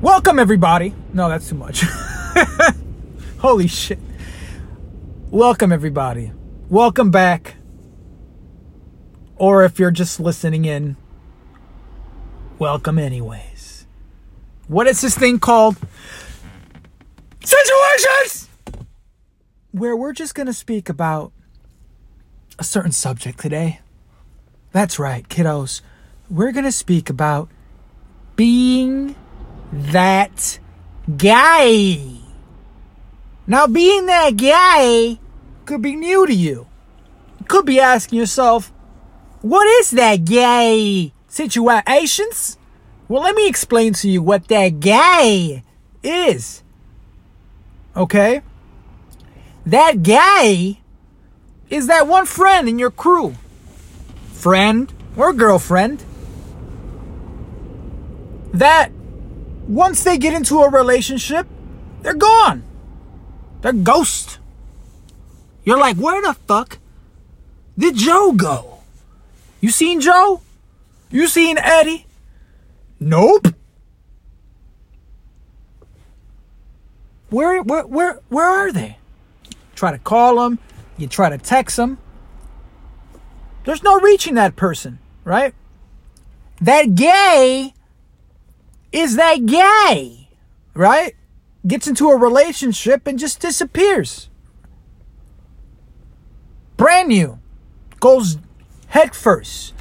Welcome, everybody. No, that's too much. Holy shit. Welcome, everybody. Welcome back. Or if you're just listening in, welcome, anyways. What is this thing called? Situations! Where we're just going to speak about a certain subject today. That's right, kiddos. We're going to speak about being that guy. Now, being that guy could be new to you. Could be asking yourself, what is that gay situations? Well, let me explain to you what that guy is. Okay? That guy is that one friend in your crew. Friend or girlfriend. That once they get into a relationship, they're gone. They're ghost. You're like, where the fuck did Joe go? You seen Joe? You seen Eddie? Nope. Where where where where are they? Try to call them, you try to text them. There's no reaching that person, right? That gay is that gay, right? Gets into a relationship and just disappears. Brand new. Goes head first.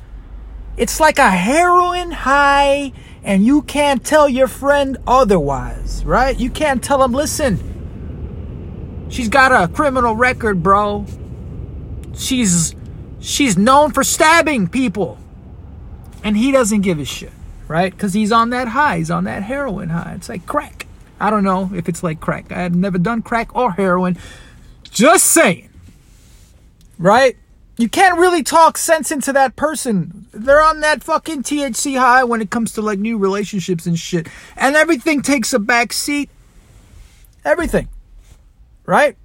It's like a heroin high, and you can't tell your friend otherwise, right? You can't tell him, listen, she's got a criminal record, bro. She's she's known for stabbing people. And he doesn't give a shit, right? Because he's on that high, he's on that heroin high. It's like crack. I don't know if it's like crack. I have never done crack or heroin. Just saying. Right? You can't really talk sense into that person. They're on that fucking THC high when it comes to like new relationships and shit. And everything takes a back seat. Everything. Right?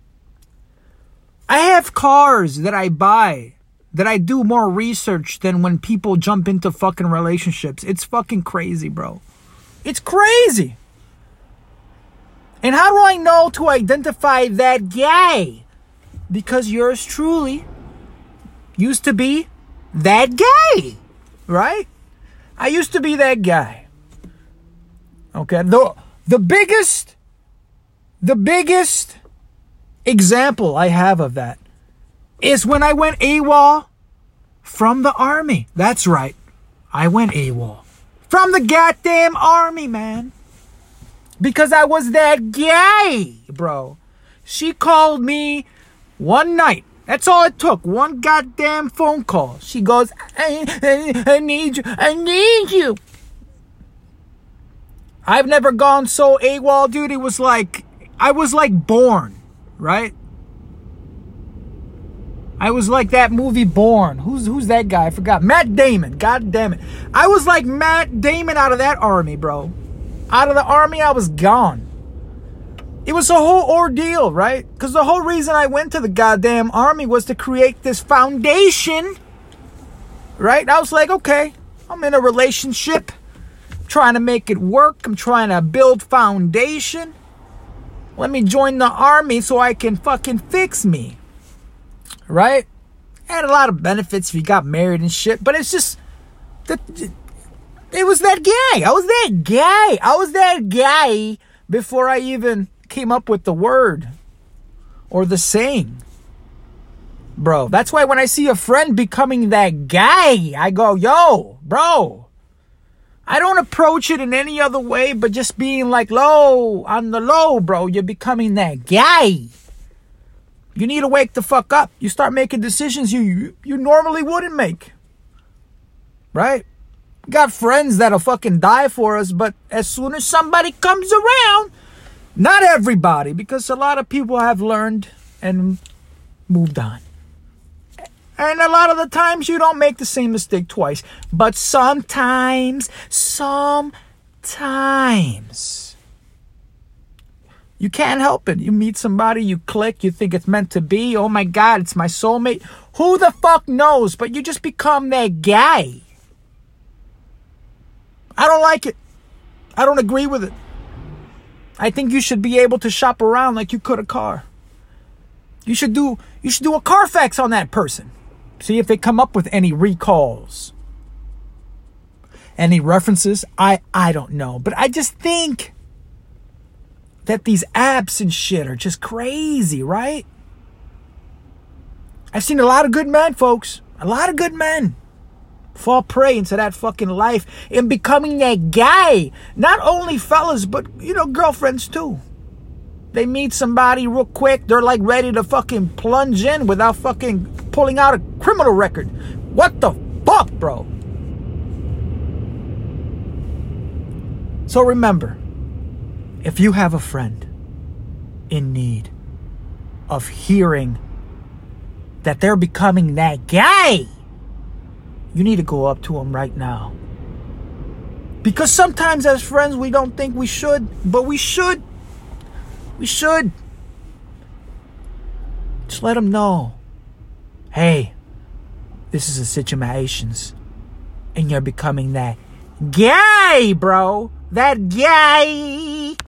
I have cars that I buy that I do more research than when people jump into fucking relationships. It's fucking crazy, bro. It's crazy. And how do I know to identify that guy? Because yours truly used to be that guy, right? I used to be that guy. Okay, the the biggest the biggest example I have of that is when I went AWOL from the army. That's right. I went AWOL from the goddamn army, man. Because I was that gay, bro. She called me one night. That's all it took. One goddamn phone call. She goes, I, I, I need you. I need you. I've never gone so AWOL, dude. It was like, I was like Bourne, right? I was like that movie Bourne. Who's who's that guy? I forgot. Matt Damon. God damn it. I was like Matt Damon out of that army, bro. Out of the army, I was gone. It was a whole ordeal, right? Because the whole reason I went to the goddamn army was to create this foundation, right? I was like, okay, I'm in a relationship, I'm trying to make it work. I'm trying to build foundation. Let me join the army so I can fucking fix me right? Had a lot of benefits if you got married and shit, but it's just that it was that guy. I was that guy. I was that guy before I even came up with the word or the saying. Bro, that's why when I see a friend becoming that guy, I go, yo, bro. I don't approach it in any other way but just being like low on the low, bro. You're becoming that guy. You need to wake the fuck up. You start making decisions you you, you normally wouldn't make. Right? got friends that'll fucking die for us, but as soon as somebody comes around, not everybody, because a lot of people have learned and moved on. And a lot of the times you don't make the same mistake twice, but sometimes, sometimes you can't help it. You meet somebody, you click, you think it's meant to be. Oh my God, it's my soulmate. Who the fuck knows? But you just become that guy. I don't like it. I don't agree with it. I think you should be able to shop around like you could a car. You should do you should do a Carfax on that person. See if they come up with any recalls. Any references? I I don't know, but I just think that these apps and shit are just crazy, right? I've seen a lot of good men, folks. A lot of good men fall prey into that fucking life and becoming that guy. Not only fellas, but you know, girlfriends too. They meet somebody real quick, they're like ready to fucking plunge in without fucking pulling out a criminal record. What the fuck, bro? So remember, if you have a friend in need of hearing that they're becoming that guy, you need to go up to them right now. Because sometimes as friends we don't think we should, but we should. We should. Just let them know. Hey, this is a situations. And you're becoming that guy, bro. That guy.